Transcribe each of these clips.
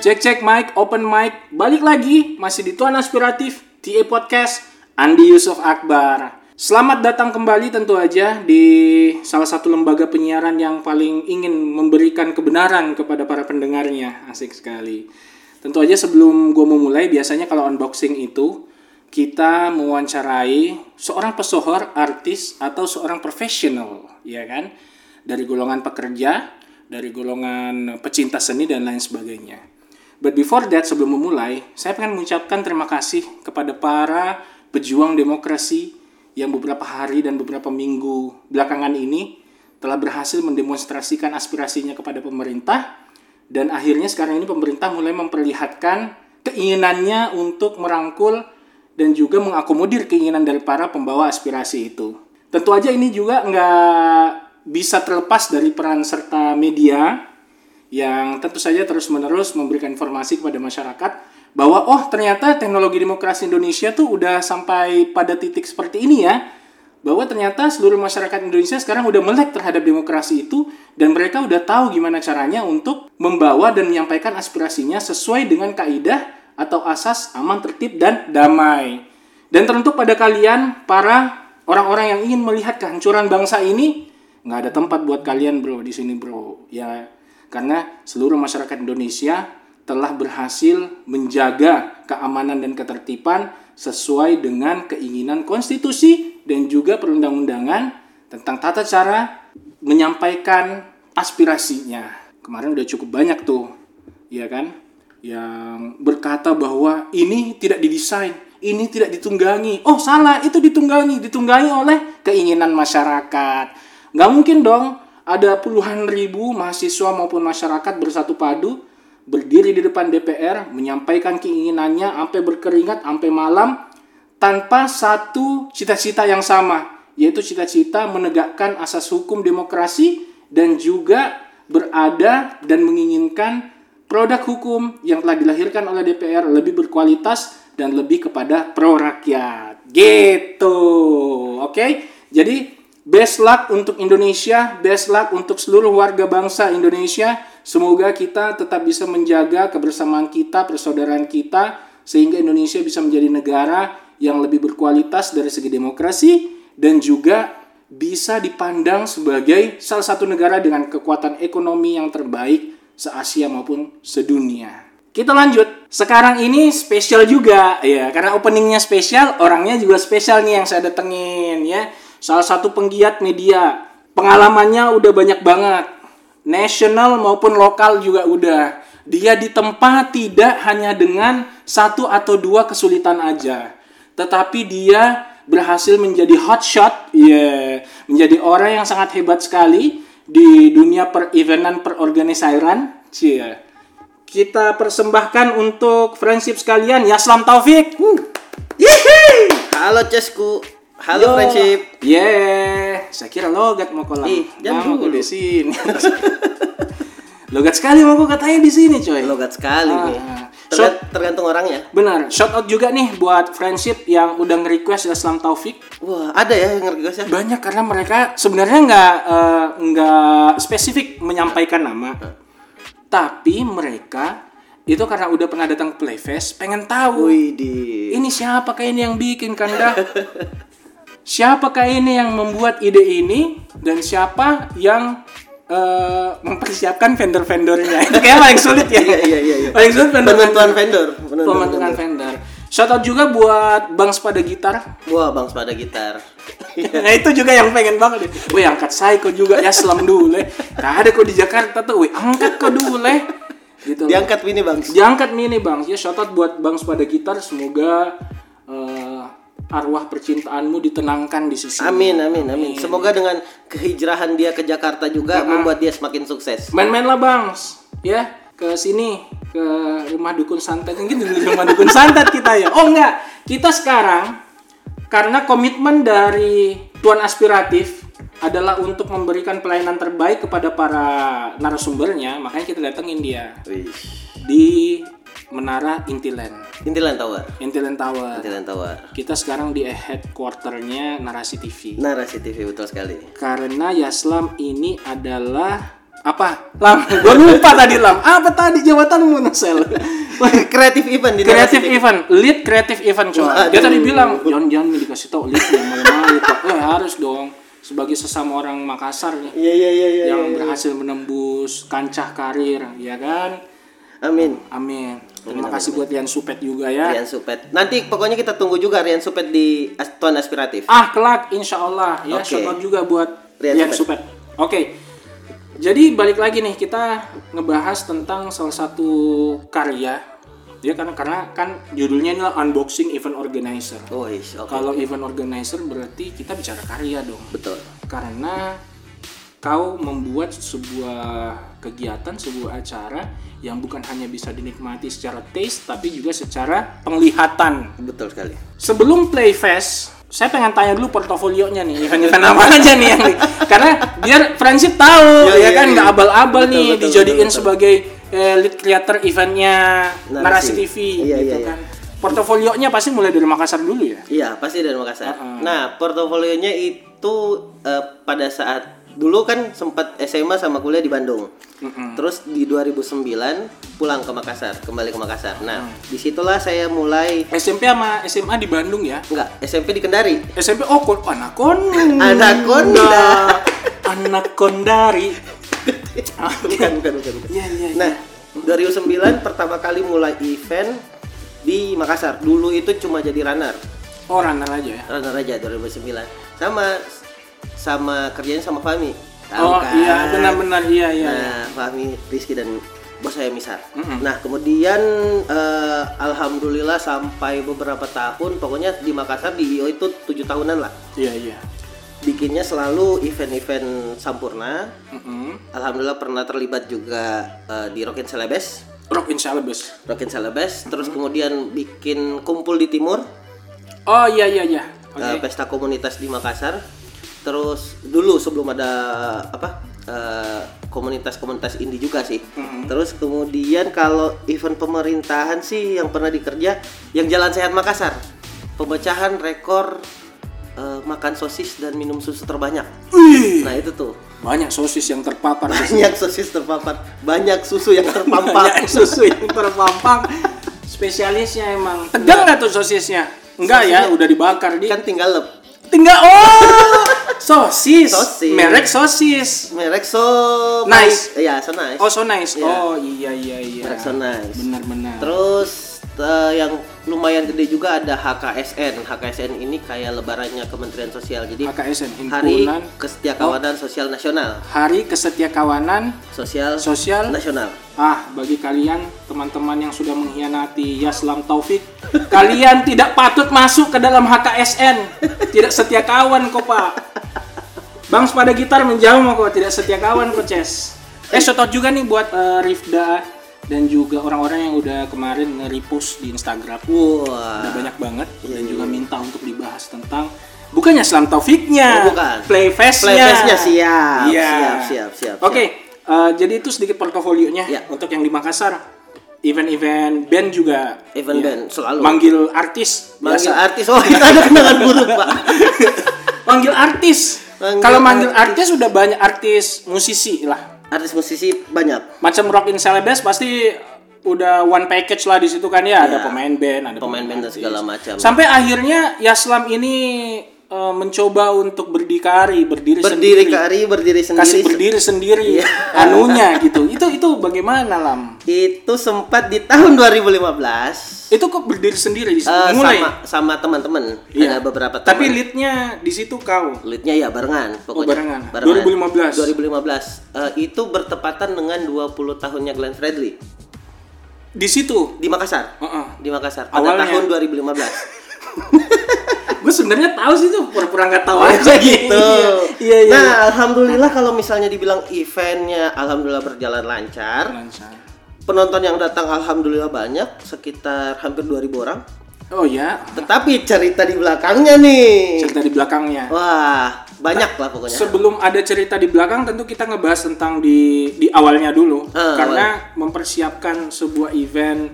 Cek cek mic, open mic, balik lagi masih di Tuan Aspiratif TA Podcast Andi Yusuf Akbar. Selamat datang kembali tentu aja di salah satu lembaga penyiaran yang paling ingin memberikan kebenaran kepada para pendengarnya. Asik sekali. Tentu aja sebelum gue memulai, biasanya kalau unboxing itu kita mewawancarai seorang pesohor, artis, atau seorang profesional, ya kan? Dari golongan pekerja, dari golongan pecinta seni dan lain sebagainya. But before that, sebelum memulai, saya pengen mengucapkan terima kasih kepada para pejuang demokrasi yang beberapa hari dan beberapa minggu belakangan ini telah berhasil mendemonstrasikan aspirasinya kepada pemerintah dan akhirnya sekarang ini pemerintah mulai memperlihatkan keinginannya untuk merangkul dan juga mengakomodir keinginan dari para pembawa aspirasi itu. Tentu aja ini juga nggak bisa terlepas dari peran serta media yang tentu saja terus-menerus memberikan informasi kepada masyarakat bahwa oh ternyata teknologi demokrasi Indonesia tuh udah sampai pada titik seperti ini ya. Bahwa ternyata seluruh masyarakat Indonesia sekarang udah melek terhadap demokrasi itu dan mereka udah tahu gimana caranya untuk membawa dan menyampaikan aspirasinya sesuai dengan kaidah atau asas aman tertib dan damai. Dan teruntuk pada kalian para orang-orang yang ingin melihat kehancuran bangsa ini nggak ada tempat buat kalian bro di sini bro. Ya karena seluruh masyarakat Indonesia telah berhasil menjaga keamanan dan ketertiban sesuai dengan keinginan konstitusi dan juga perundang-undangan tentang tata cara menyampaikan aspirasinya. Kemarin udah cukup banyak tuh, ya kan? Yang berkata bahwa ini tidak didesain, ini tidak ditunggangi. Oh salah, itu ditunggangi, ditunggangi oleh keinginan masyarakat. Nggak mungkin dong ada puluhan ribu mahasiswa maupun masyarakat bersatu padu berdiri di depan DPR menyampaikan keinginannya sampai berkeringat sampai malam tanpa satu cita-cita yang sama yaitu cita-cita menegakkan asas hukum demokrasi dan juga berada dan menginginkan produk hukum yang telah dilahirkan oleh DPR lebih berkualitas dan lebih kepada pro rakyat gitu oke okay? jadi Best luck untuk Indonesia, best luck untuk seluruh warga bangsa Indonesia. Semoga kita tetap bisa menjaga kebersamaan kita, persaudaraan kita, sehingga Indonesia bisa menjadi negara yang lebih berkualitas dari segi demokrasi dan juga bisa dipandang sebagai salah satu negara dengan kekuatan ekonomi yang terbaik se-Asia maupun sedunia. Kita lanjut. Sekarang ini spesial juga ya, karena openingnya spesial, orangnya juga spesial nih yang saya datengin ya salah satu penggiat media. Pengalamannya udah banyak banget. Nasional maupun lokal juga udah. Dia ditempa tidak hanya dengan satu atau dua kesulitan aja. Tetapi dia berhasil menjadi hotshot, ya, yeah, menjadi orang yang sangat hebat sekali di dunia per eventan perorganisairan. Cia. Kita persembahkan untuk friendship sekalian Yaslam Taufik. Halo Cesku. Halo Yo. friendship. Yeah, saya kira logat mau kolam. Ih, jangan dulu di sini. logat sekali mau katanya di sini, coy. Logat sekali ah. nih. Tergant, tergantung orangnya. Benar. Shout out juga nih buat friendship yang udah nge-request Islam Taufik. Wah, ada ya yang nge-request ya? Banyak karena mereka sebenarnya nggak uh, nggak spesifik menyampaikan nama. Tapi mereka itu karena udah pernah datang ke Playfest pengen tahu Wih, di... ini siapa kayak ini yang bikin kanda siapakah ini yang membuat ide ini dan siapa yang uh, mempersiapkan vendor-vendornya? Itu kayak paling sulit ya. Iya, iya, iya. paling sulit vendor pembentukan vendor pembentukan vendor. shout out juga buat bang sepada gitar. Wah bang sepada gitar. Nah itu juga yang pengen banget. Wih angkat saya kok juga ya selam dulu nah, ada kok di Jakarta tuh. Wih angkat kok dulu eh. Gitu. Diangkat mini bang. Diangkat mini bang. Ya shout out buat bang sepada gitar. Semoga arwah percintaanmu ditenangkan di sisi. Amin, amin, amin. Semoga dengan kehijrahan dia ke Jakarta juga nah, membuat dia semakin sukses. Main-main lah bang, ya ke sini ke rumah dukun santet mungkin di rumah dukun santet kita ya. Oh enggak, kita sekarang karena komitmen dari tuan aspiratif adalah untuk memberikan pelayanan terbaik kepada para narasumbernya, makanya kita datengin dia. Wih. Di Menara Intiland. Intiland Tower. Intiland Tower. Intiland Tower. Kita sekarang di headquarternya Narasi TV. Narasi TV betul sekali. Karena Yaslam ini adalah Apa? Lam, gue lupa tadi Lam. Apa tadi jawabanmu Nosel? Kreatif event di Creative Narasi event, lead creative event coy. Dia tadi bilang, jangan jangan dikasih tau lead yang malu-malu kok. Eh harus dong sebagai sesama orang Makassar nih Iya iya iya iya. yang berhasil menembus kancah karir, ya kan? Amin. Amin. Terima kasih buat Lian Supet juga ya. Rian Supet. Nanti pokoknya kita tunggu juga Rian Supet di Tuan Aspiratif. Ah kelak insya Allah ya Oke. shout out juga buat Rian Rian Supet. Oke. Jadi balik lagi nih kita ngebahas tentang salah satu karya ya karena karena kan judulnya ini unboxing event organizer. Oh, oke. Kalau event organizer berarti kita bicara karya dong. Betul. Karena kau membuat sebuah kegiatan, sebuah acara yang bukan hanya bisa dinikmati secara taste tapi juga secara penglihatan. Betul sekali. Sebelum Playfest, saya pengen tanya dulu portofolionya nih, event-event apa aja nih yang karena biar friendship tahu Iya, ya iya, kan iya. nggak abal-abal Betul, nih betul, dijadiin betul, betul. sebagai eh, lead creator eventnya Narasi. narasi, TV Iya, gitu iya, iya. kan. Portofolionya pasti mulai dari Makassar dulu ya. Iya, pasti dari Makassar. Nah, portofolionya itu eh, pada saat dulu kan sempat SMA sama kuliah di Bandung. Terus di 2009 pulang ke Makassar, kembali ke Makassar. Nah, di situlah saya mulai SMP sama SMA di Bandung ya. enggak SMP di Kendari. SMP oh kok anakonda. Anaconda. Anakondari. bukan, bukan, bukan. bukan. Iya iya. Nah, 2009 pertama kali mulai event di Makassar. Dulu itu cuma jadi runner. Oh runner aja ya. Runner aja 2009. Sama sama kerjanya sama Fami. Tahu Oh kan? iya benar-benar iya iya. iya. Nah, Fahmi, Rizky dan bos saya Misar. Nah, kemudian eh, alhamdulillah sampai beberapa tahun, pokoknya di Makassar di IO itu tujuh tahunan lah. Iya iya. Bikinnya selalu event-event sampurna. Mm-mm. Alhamdulillah pernah terlibat juga eh, di Rockin Celebes. Rock in Celebes. Rockin Celebes. Terus kemudian bikin kumpul di Timur, Oh iya iya iya. Eh, pesta komunitas di Makassar. Terus dulu sebelum ada apa eh, komunitas-komunitas indie juga sih. Terus kemudian kalau event pemerintahan sih yang pernah dikerja yang Jalan Sehat Makassar, pemecahan rekor eh, makan sosis dan minum susu terbanyak. Wih, Nah itu tuh banyak sosis yang terpapar. banyak sosis terpapar, banyak susu yang terpampang. banyak susu yang terpampang. Spesialisnya emang. Tegang nggak tuh sosisnya? Enggak ya, udah dibakar di. kan tinggal lep. Tinggal oh sosis. Sosis. Merek sosis. Merek so Nice. Iya, so nice. Oh so nice. Iya. Oh iya iya iya. Merek so nice. Benar-benar. Terus eh, yang lumayan gede juga ada HKSN. HKSN ini kayak lebarannya Kementerian Sosial. Jadi HKSN Hari Himpunan Kesetiakawanan Sosial Nasional. Hari Kesetiakawanan Sosial Sosial Nasional. Ah, bagi kalian teman-teman yang sudah mengkhianati Yaslam Taufik, kalian tidak patut masuk ke dalam HKSN. Tidak setia kawan kok, Pak. Bang pada gitar menjauh kok, tidak setia kawan kok, Ces. Eh, shout out juga nih buat eh, Rifda dan juga orang-orang yang udah kemarin nge-repost di Instagram. Wah. Udah banyak banget dan juga minta untuk dibahas tentang bukannya Islam Taufiknya, Oh, bukan. Playfest-nya. Playfest-nya siap, Iya. siap, siap, siap, Oke, eh, jadi itu sedikit portofolionya Ya. untuk yang di Makassar. Event-event band juga. Event ya. band, selalu. Manggil artis. Manggil biasa. artis. Oh, kita ada kenangan buruk, Pak. manggil artis. Kalau manggil artis. artis. udah banyak artis musisi lah. Artis musisi banyak. Macam Rock in Celebes pasti udah one package lah di situ kan ya, ada pemain band, ada Pemain band dan segala macam. Sampai akhirnya Yaslam ini eh, mencoba untuk berdikari, berdiri, Berdiri sendiri. kari, berdiri sendiri. kasih berdiri sendiri Iya. anunya gitu. Itu itu bagaimana lam? Itu sempat di tahun 2015 Itu kok berdiri sendiri di situ? eh, mulai. sama sama teman-teman. Iya. Ada beberapa teman. Tapi leadnya di situ kau. Leadnya ya barengan pokoknya. barengan. 2015. 2015. Eh, itu bertepatan dengan 20 tahunnya Glenn Fredly Di situ. di Makassar. Heeh. Di Makassar pada Awalnya. tahun 2015. Gue sebenarnya tahu sih tuh pura-pura nggak tahu Oh, aja gitu. Iya iya. Nah, alhamdulillah kalau misalnya dibilang eventnya alhamdulillah berjalan lancar. Lancar. Penonton yang datang alhamdulillah banyak, sekitar hampir 2000 orang. Oh ya, Tetapi cerita di belakangnya nih. cerita di belakangnya. Wah, banyak lah pokoknya. Sebelum ada cerita di belakang, tentu kita ngebahas tentang di di awalnya dulu, Ah, karena mempersiapkan sebuah event,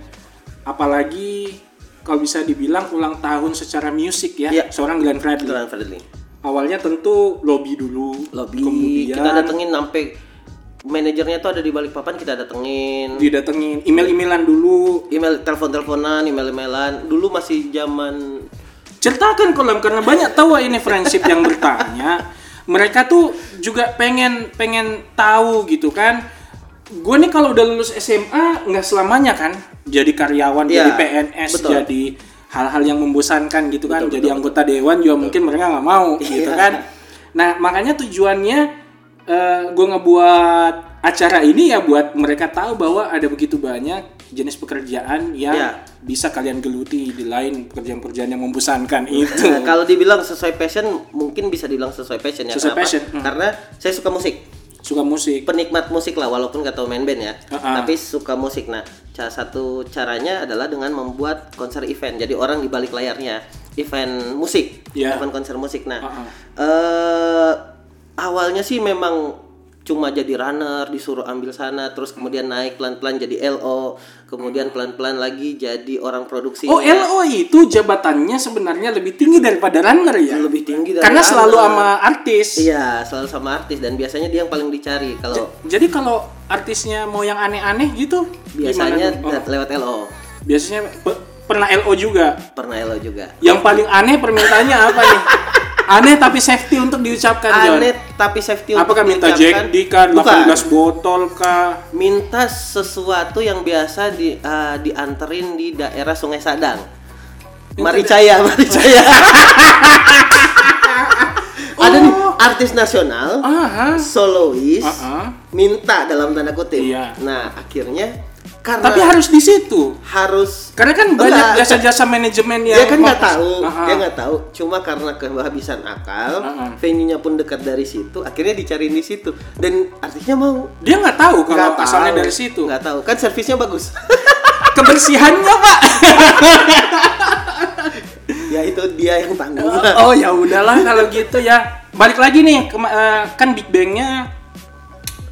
apalagi kalau bisa dibilang ulang tahun secara musik ya, Iya. seorang Glenn Fredly. Glenn Fredly. Awalnya tentu lobby dulu, Lobby kemudian kita datengin sampai manajernya tuh ada di balik papan kita datengin Didatengin email-emailan dulu. email telepon-teleponan email-emailan dulu masih zaman Ceritakan kolam karena banyak tahu ini friendship yang bertanya. Mereka tuh juga pengen pengen tahu gitu kan. Gue nih kalau udah lulus SMA nggak selamanya kan jadi karyawan, Iya, jadi PNS, betul. jadi hal-hal yang membosankan gitu kan. jadi anggota dewan juga mungkin mereka nggak mau gitu Iya. kan. Nah makanya tujuannya gue ngebuat acara ini ya buat mereka tahu bahwa ada begitu banyak jenis pekerjaan yang Iya. bisa kalian geluti di lain pekerjaan-pekerjaan yang membosankan itu. Nah, kalau dibilang sesuai passion mungkin bisa dibilang sesuai passion ya Sesuai Kenapa? passion, hmm. karena saya suka musik Suka musik. penikmat musik lah walaupun gak tahu main band ya Uh-uh. tapi suka musik nah salah satu caranya adalah dengan membuat konser event jadi orang di balik layarnya event musik Iya. event konser musik nah Uh-uh. eh awalnya sih memang cuma jadi runner disuruh ambil sana terus kemudian naik pelan-pelan jadi LO kemudian pelan-pelan lagi jadi orang produksi Oh LO itu jabatannya sebenarnya lebih tinggi daripada runner ya? lebih tinggi dari Karena selalu runner. sama artis. Iya, selalu sama artis dan biasanya dia yang paling dicari. Kalau Jadi kalau artisnya mau yang aneh-aneh gitu, biasanya? Oh, lewat LO. biasanya pe- pernah LO juga. Pernah LO juga. Yang paling aneh permintaannya apa nih? Aneh tapi safety untuk diucapkan John. Aneh tapi safety Apakah untuk minta diucapkan. Jack D kah, Bukan. 18 botol kah? Minta sesuatu yang biasa di eh, dianterin di daerah Sungai Sadang. Maricaya, Maricaya. Ada nih artis nasional, Aha. solois, Aha. minta dalam tanda kutip. Iya. Nah, akhirnya karena Tapi harus di situ. harus Karena kan Enggak, banyak jasa-jasa manajemen yang dia kan nggak tahu Aha. dia nggak tahu cuma karena kehabisan akal Heeh. venue-nya pun dekat dari situ akhirnya dicariin di situ dan artisnya mau Dia nggak tahu kalau nggak asalnya tahu. dari situ. nggak tahu kan servisnya bagus Kebersihannya pak. ya itu dia yang tanggung oh ya udahlah kalau gitu ya. Balik lagi nih kema- eh, kan Big Bang-nya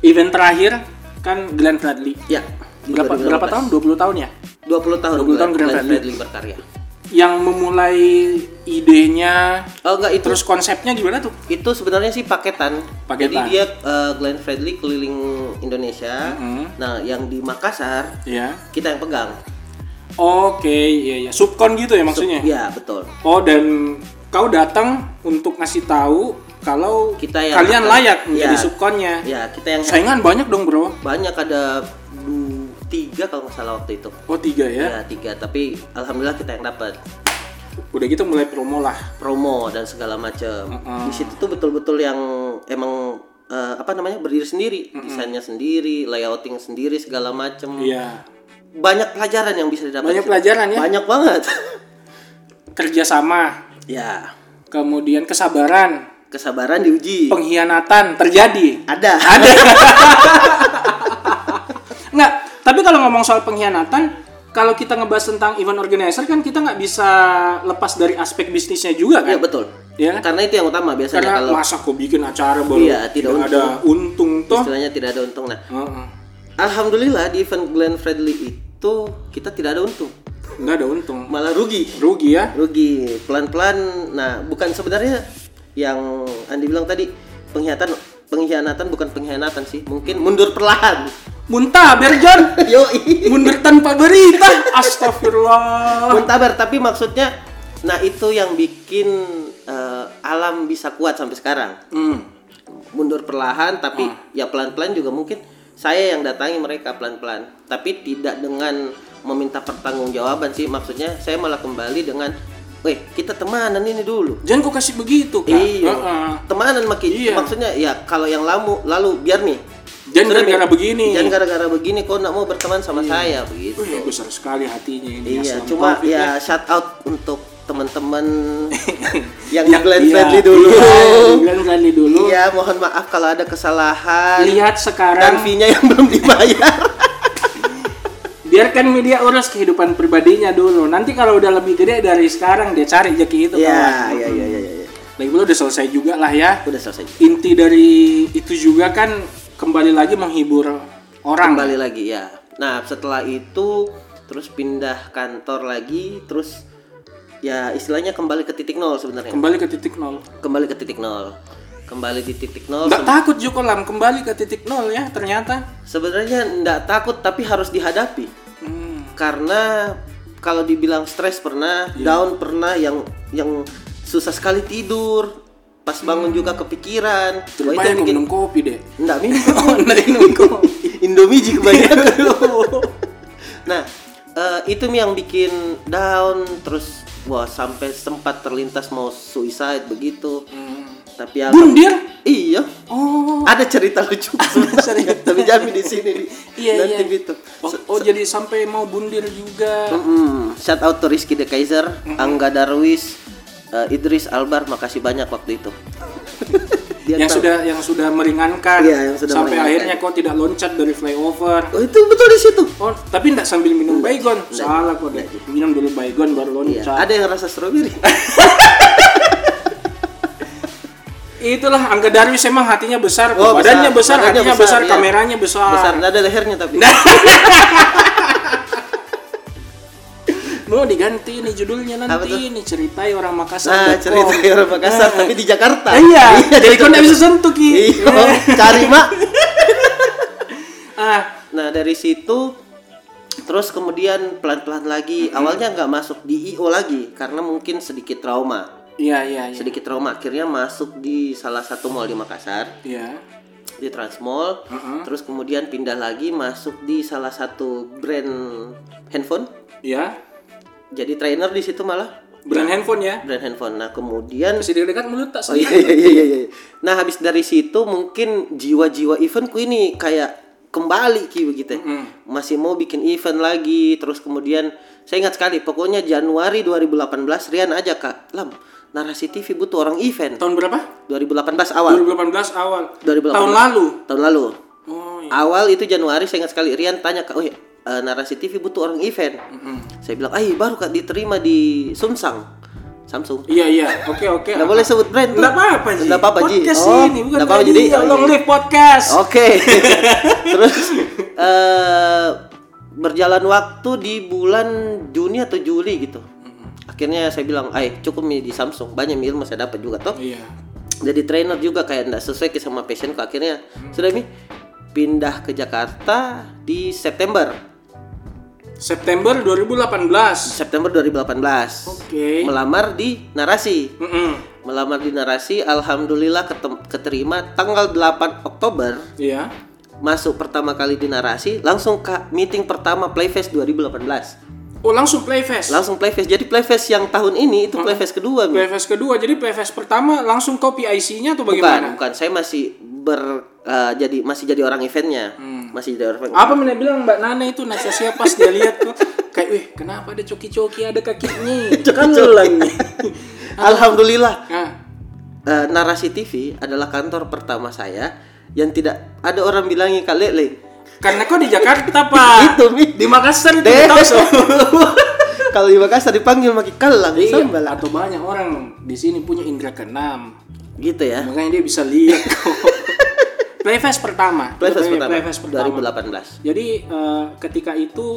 event terakhir kan Glenn Fredly. ya Berapa 2015. berapa tahun? 20 tahun ya? 20 tahun 20 tahun Glenn Glenn Fredly berkarya Yang memulai idenya oh enggak itu terus konsepnya gimana tuh? itu sebenarnya sih paketan. Paketan. Jadi dia eh, Glenn Fredly keliling Indonesia. Mhm. Nah, yang di Makassar Ya. kita yang pegang. Oke, iya ya. Subkon gitu ya maksudnya? Iya, betul. Oh dan kau datang untuk ngasih tahu kalau Kita yang kalian akan- layak menjadi Iya. subkonnya. Ya, kita yang Saingan banyak dong bro. banyak ada tiga kalau nggak salah waktu itu. Oh tiga ya. Ya, tiga. Tapi alhamdulillah kita yang dapat Udah gitu mulai promo lah. promo dan segala macam. Mm-mm. Di situ tuh betul-betul yang emang eh, apa namanya berdiri sendiri, desainnya sendiri, layouting sendiri segala macam. Iya. Banyak pelajaran yang bisa didapat. Banyak pelajaran ya. Banyak banget. Kerjasama, ya, kemudian kesabaran, kesabaran diuji. pengkhianatan terjadi. Ada. Ada. Tapi kalau ngomong soal pengkhianatan, kalau kita ngebahas tentang event organizer kan kita nggak bisa lepas dari aspek bisnisnya juga Iya kan? betul. Ya. Karena itu yang utama biasanya Karena kalau masa kok bikin acara baru Iya, tidak ada untung toh. istilahnya tidak ada untung. Nah, Heeh. alhamdulillah di event Glenn Fredly itu kita tidak ada untung, Nggak ada untung. malah rugi. Rugi ya? rugi pelan-pelan nah bukan sebenarnya yang Andi bilang tadi pengkhianatan pengkhianatan bukan pengkhianatan sih mungkin mundur perlahan Muntah, Berjon. yoi Mundur tanpa berita. Astagfirullah. muntaber tapi maksudnya nah itu yang bikin eh, alam bisa kuat sampai sekarang Hmm. mundur perlahan tapi ya pelan-pelan juga mungkin saya yang datangi mereka pelan-pelan tapi tidak dengan meminta pertanggungjawaban sih maksudnya saya malah kembali dengan Weh, kita temanan ini dulu. Jangan kok kasih begitu, Kak. Iya. Heeh. Temanan makin Iya. maksudnya ya kalau yang lalu lalu biar nih. Jangan gara-gara begini. Jangan gara-gara begini kau nak mau berteman sama saya begitu. Wih, besar sekali hatinya ini. Iya, cuma Taufik ya shout out untuk teman-teman yang Yang- Glenn iya, Fredly dulu. Iya, Glenn Fredly dulu. Iya, mohon maaf kalau ada kesalahan Lihat dan sekarang fee-nya yang belum dibayar. biarkan media urus kehidupan pribadinya dulu. Nanti kalau udah lebih gede dari sekarang dia cari jeki itu. Iya, iya, iya, iya, iya. Lagi pula udah selesai juga lah ya. Udah selesai. Inti dari itu juga kan kembali lagi menghibur orang. Kembali lagi ya. Nah, setelah itu terus pindah kantor lagi, terus ya istilahnya kembali ke titik nol sebenarnya. Kembali ke titik nol. Kembali ke titik nol. kembali di titik nol. Nggak takut Joko Lam kembali ke titik nol ya ternyata. Sebenarnya nggak takut tapi harus dihadapi. Hmm. Karena kalau dibilang stres pernah, down pernah, yang yang susah sekali tidur, pas bangun juga kepikiran. Wah, Terus yang bikin minum kopi deh. nggak minum. Oh, nggak minum kopi. Indomie juga kebanyakan. nah, eh, itu yang bikin down terus wah sampai sempat terlintas mau suicide begitu. Tapi ya Bundir? Iya. Oh. Ada cerita lucu tapi jangan di sini nih. Iya, Nanti iya. gitu. Oh, oh, jadi sampai mau bundir juga. Mm, shout out to Rizky The Kaiser, Angga Darwis, eh, Idris Albar, makasih banyak waktu itu. Dia yang tahu. sudah yang sudah meringankan Iya, yang sudah sampai meringankan. akhirnya kok tidak loncat dari flyover. Oh, itu betul di situ. Oh, tapi tidak sambil minum baygon. Salah kok deh. Minum dulu baygon baru Iya, loncat. ada yang rasa stroberi. Itulah Angga Darwis emang hatinya besar, Oh, badannya besar, besar. Hatinya besar, besar, iya. kameranya besar. Besar, ada lehernya tapi. Mau diganti nih judulnya nanti ini ceritai orang Makassar. Nah, cerita orang Makassar Nah. tapi di Jakarta. Iya, jadi kau nggak bisa sentuh ki. Iya, cari mak. ah, Nah dari situ terus kemudian pelan-pelan lagi awalnya nggak masuk di IO lagi karena mungkin sedikit trauma iya iya iya. sedikit trauma akhirnya masuk di salah satu mall di Makassar Iya. di Transmall terus kemudian pindah lagi masuk di salah satu brand handphone Iya. Jadi trainer di situ malah Brand handphone ya. brand handphone nah kemudian Masih dekat mulut tak Oh iya iya iya iya. iya. Nah habis dari situ mungkin jiwa-jiwa eventku ini kayak kembali ki begitu. ya. Masih mau bikin event lagi terus kemudian saya ingat sekali pokoknya Januari 2018 Rian aja Kak Lam narasi TV butuh orang event Tahun berapa? 2018 awal 2018 awal. 2018. Tahun lalu. tahun lalu Oh iya. awal itu Januari saya ingat sekali Rian tanya Kak oh iya, eh, narasi TV butuh orang event saya bilang ay baru Kak diterima di Samsung Samsung Iya iya. Oke oke. Nggak boleh sebut brand tuh. Nggak apa-apa Ji. Nggak apa-apa Ji. Podcast Oh, ini bukan apa-apa, jadi- oh, long live podcast. Oke. Terus eh berjalan waktu di bulan Juni atau Juli gitu. Akhirnya saya bilang, "Ay, cukup nih di Samsung. Banyak mil masih dapat juga toh." Iya. Jadi trainer juga kayak enggak sesuai sama passionku. Akhirnya sudah mi pindah ke Jakarta di September. September 2018. September 2018. Oke. Melamar di Narasi. Mm-mm. Melamar di Narasi, alhamdulillah keterima tanggal 8 Oktober. Iya. masuk pertama kali di narasi langsung ke meeting pertama Playfest 2018 Oh langsung Playfest. langsung Playfest jadi Playfest yang tahun ini itu Playfest kedua. Playfest kedua. Jadi Playfest pertama langsung copy IC-nya atau bukan bagaimana? bukan saya masih ber eh, jadi masih jadi orang eventnya masih jadi orang Apa mana bilang Mbak Nana itu Nacha siapa pas dia lihat tuh kayak wih kenapa ada coki-coki ada kakinya kelang nih. alhamdulillah Nah, eh, narasi TV adalah kantor pertama saya yang tidak ada orang bilangnya kak lele karena kau di Jakarta pak. Itu, Mi. Di Makassar itu tahu so. kalau di Makassar dipanggil maki kalang Iya, sambal atau banyak orang di sini punya indera keenam. gitu ya Makanya dia bisa lihat kok. Playfest pertama. Playfest Play- pertama Playfest pertama. 2018 Jadi eh, ketika itu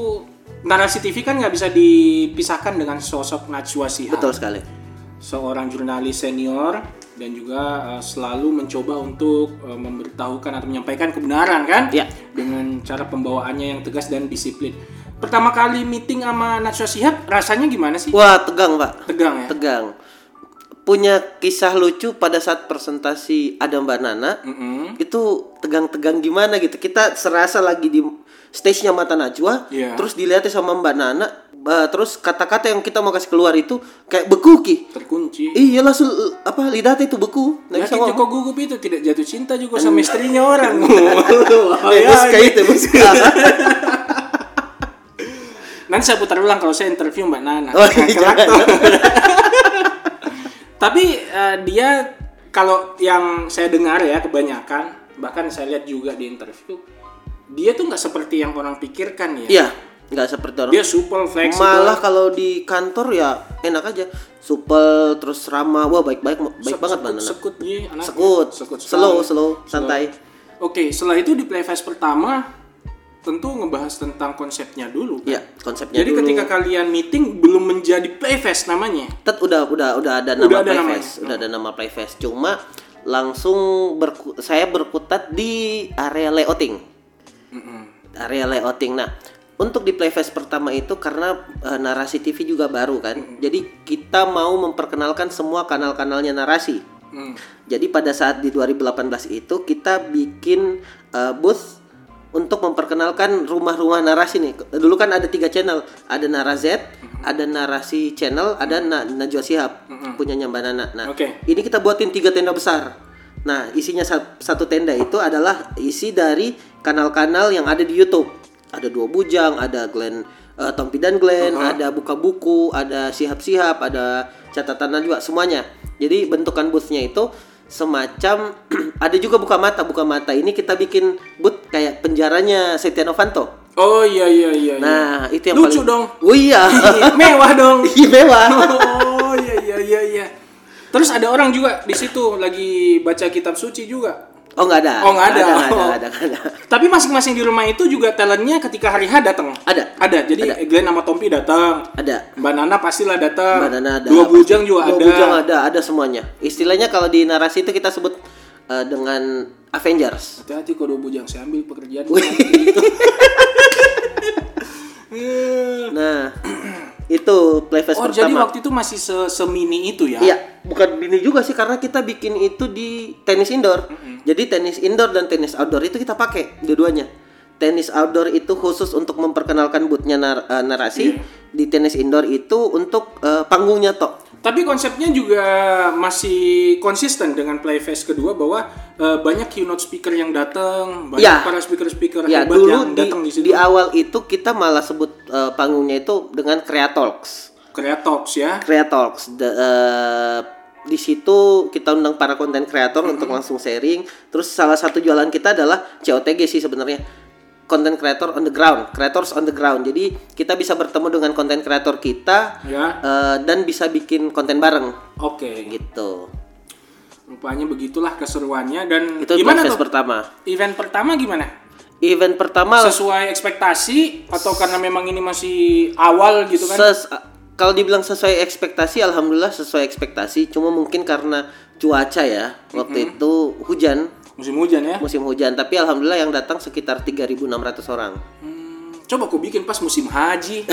narasi TV kan nggak bisa dipisahkan dengan sosok Najwa Shihab. betul sekali Seorang jurnalis senior dan juga eh, selalu mencoba untuk eh, memberitahukan atau menyampaikan kebenaran kan? Ya. Dengan cara pembawaannya yang tegas dan disiplin. Pertama kali meeting sama Najwa Shihab rasanya gimana sih? wah tegang pak Tegang ya? tegang punya kisah lucu pada saat presentasi ada Mbak Nana Mm-mm. itu tegang-tegang gimana gitu kita serasa lagi di stage-nya Mata Najwa Iya. terus dilihatnya sama Mbak Nana eh, terus kata-kata yang kita mau kasih keluar itu kayak beku ki Terkunci. iya langsung eh, apa lidahnya itu beku Yakin ngomong Joko Gugup itu tidak jatuh cinta juga sama istrinya orang. Eh, Ya, buska itu buska Nanti saya putar ulang kalau saya interview Mbak Nana. Oh, Nah, jangan. tuh. Tapi eh, dia kalau yang saya dengar ya kebanyakan, bahkan saya lihat juga di interview, dia tuh nggak seperti yang orang pikirkan ya. iya nggak seperti orang Dia super fleksibel. malah kalau di kantor ya enak aja supel terus ramah wah baik-baik baik banget Mbak Nana sekut nih anaknya. sekut, Sekut slow sekali. slow santai Oke, setelah itu di Playfest pertama tentu ngebahas tentang konsepnya dulu. ya konsepnya Jadi dulu ketika kalian meeting belum menjadi Playfest namanya. Tet udah udah udah ada nama Udah ada Playfest, namanya. udah ada nama Playfest. Cuma langsung berku- saya berkutat di area layouting area layouting nah untuk di Playfest pertama itu karena eh, narasi TV juga baru kan jadi kita mau memperkenalkan semua kanal-kanalnya narasi Hmm. jadi pada saat di 2018 itu kita bikin eh, booth untuk memperkenalkan rumah-rumah narasi nih. Dulu kan ada tiga channel, ada Narazet, ada narasi channel, ada Na Najwa Shihab punyanya Mbak Nana. Nah, Oke. ini kita buatin tiga tenda besar. Nah, isinya sa- satu tenda itu adalah isi dari kanal-kanal yang ada di YouTube. Ada dua bujang, ada Glenn eh, Tompi dan Glenn, ada buka buku, ada sihab-sihab, ada catatan Najwa, semuanya. Jadi bentukan boothnya itu semacam ada juga buka mata, buka mata ini kita bikin booth kayak penjaranya Setia Novanto. Oh iya iya iya. iya. Nah, itu yang Lucu paling dong. Oh iya. Mewah dong. Iya, mewah. Oh iya iya iya iya. Terus ada orang juga di situ lagi baca kitab suci juga. Oh nggak ada. Oh, nggak ada. Nggak ada, Oh. ada, nggak ada. Tapi masing-masing di rumah itu juga talentnya ketika hari H datang. Ada. Ada. Jadi Glenn sama Tompi datang. Ada. Mbak Nana pastilah datang. Mbak Nana ada. Dua bujang juga Dua ada. bujang ada, ada semuanya. Istilahnya kalau di narasi itu kita sebut eh, dengan Avengers. Hati-hati kalau dua bujang saya ambil pekerjaan. Nah, itu Playfest Oh jadi pertama. waktu itu masih se semini itu ya? Iya, bukan ini juga sih karena kita bikin itu di tenis indoor. Jadi tenis indoor dan tenis outdoor itu kita pakai dua-duanya. Tenis outdoor itu khusus untuk memperkenalkan bootnya nar- eh, narasi. Iya. Di tenis indoor itu untuk eh, panggungnya tok. Tapi konsepnya juga masih konsisten dengan Playfest kedua bahwa eh, banyak keynote speaker yang datang, banyak Ya. para speaker-speaker Ya hebat dulu yang di, datang di situ. di awal itu kita malah sebut eh, panggungnya itu dengan Creatalks. Creatox ya. Creatalks. The, eh, di situ kita undang para konten kreator untuk langsung sharing. Terus salah satu jualan kita adalah COTG sih sebenarnya. Content creator on the ground, creators on the ground. Jadi kita bisa bertemu dengan konten kreator kita Ya. eh, dan bisa bikin konten bareng Oke. gitu. Rupanya begitulah keseruannya dan Itu gimana tuh? pertama. Event pertama gimana? Event pertama Sesuai ekspektasi atau karena memang ini masih awal gitu kan? Ses- kalau dibilang sesuai ekspektasi, alhamdulillah sesuai ekspektasi. Cuma mungkin karena cuaca ya, waktu itu hujan, Musim hujan ya. musim hujan. Tapi alhamdulillah yang datang sekitar 3.600 orang. Hmm, coba aku bikin pas musim haji.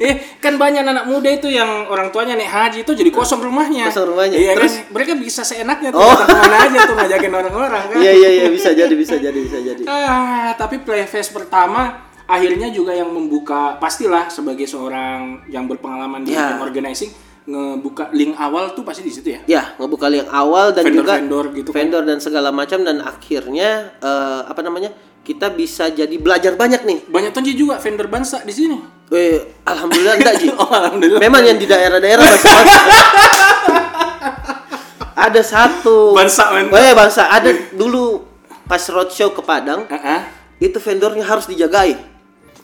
eh, kan banyak anak muda itu yang orang tuanya naik haji itu jadi kosong rumahnya. Kosong rumahnya. Iya Terus? kan? Mereka bisa seenaknya tuh Oh. ke mana aja tuh ngajakin orang-orang kan. Iya iya iya bisa jadi bisa jadi bisa jadi. Ah, tapi Playfest pertama akhirnya juga yang membuka pastilah sebagai seorang yang berpengalaman di Ya. organizing ngebuka link awal tuh pasti di situ ya. Ya ngebuka yang awal dan juga Vendor-vendor gitu kan. vendor dan segala macam dan akhirnya eh, apa namanya kita bisa jadi belajar banyak nih. Banyak tuh juga vendor bansa di sini. Eh, alhamdulillah enggak Ji. Oh, alhamdulillah. Memang yang di daerah-daerah masih. ada satu. Bansa, men. Eh bangsa ada dulu pas roadshow ke Padang Ah, ah. itu vendornya harus dijagai.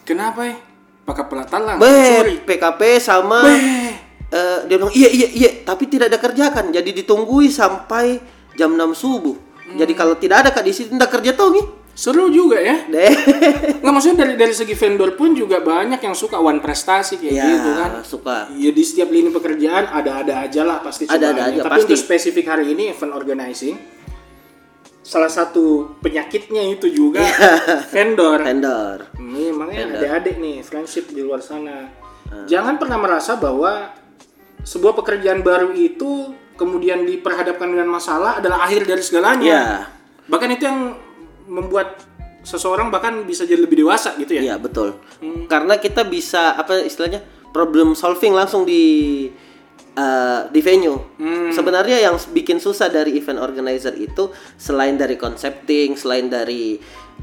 Kenapa ya? Pakai pelatalan. Be, PKP sama Beh. Eh, dia bilang iya iya iya tapi tidak ada kerjakan jadi ditunggui sampai jam 6 subuh. Jadi kalau tidak ada kak di situ tidak kerja tuh nih. Seru juga ya. Deh. Nggak maksudnya dari dari segi vendor pun juga banyak yang suka one prestasi kayak ya, gitu kan. suka. Ya di setiap lini pekerjaan ada-ada aja lah pasti Ada-ada cobaannya. aja, Tapi pasti. untuk spesifik hari ini event organizing salah satu penyakitnya itu juga vendor. Vendor. Ini makanya adik-adik nih friendship di luar sana. Ah. Jangan pernah merasa bahwa sebuah pekerjaan baru itu kemudian diperhadapkan dengan masalah adalah akhir dari segalanya. Ya. Bahkan itu yang membuat seseorang bahkan bisa jadi lebih dewasa gitu ya. Iya betul. Karena kita bisa apa istilahnya problem solving langsung di eh, di venue. Sebenarnya yang bikin susah dari event organizer itu selain dari concepting, selain dari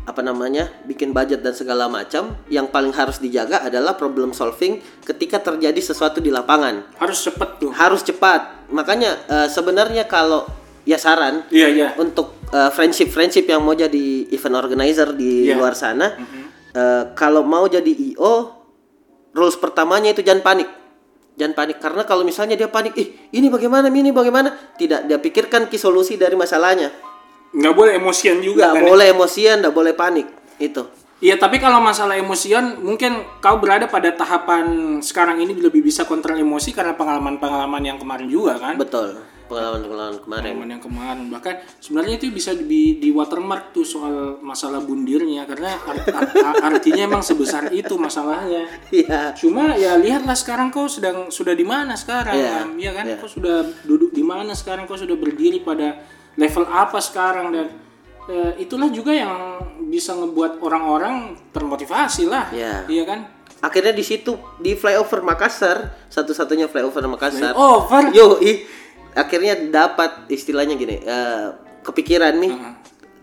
apa namanya bikin budget dan segala macam, yang paling harus dijaga adalah problem solving ketika terjadi sesuatu di lapangan. Harus cepet tuh. Harus cepat. Makanya eh, sebenarnya kalau ya saran Iya iya. untuk friendship friendship yang mau jadi event organizer di Iya. luar sana eh, kalau mau jadi io rules pertamanya itu jangan panik jangan panik karena kalau misalnya dia panik ih ini bagaimana ini bagaimana tidak dia pikirkan ki solusi dari masalahnya Nggak boleh emosian juga nggak kan. ya? boleh emosian nggak boleh panik itu Iya, tapi kalau masalah emosian, mungkin kau berada pada tahapan sekarang ini lebih bisa kontrol emosi karena pengalaman-pengalaman yang kemarin juga kan. betul pengalaman-pengalaman kemarin. Pengalaman yang kemarin bahkan sebenarnya itu bisa di, di watermark tuh soal masalah bundirnya karena art- art- art- artinya emang sebesar itu masalahnya. Iya. Cuma ya lihatlah sekarang kau sedang sudah di mana sekarang Iya, kan? Iya kan? iya. Kau sudah duduk di mana sekarang? Kau sudah berdiri pada level apa sekarang dan eh, itulah juga yang bisa ngebuat orang-orang termotivasi lah. Iya. Iya kan? Akhirnya di situ di flyover Makassar, satu-satunya flyover Makassar. Over. Yo, akhirnya dapat istilahnya gini, eh, kepikiran nih,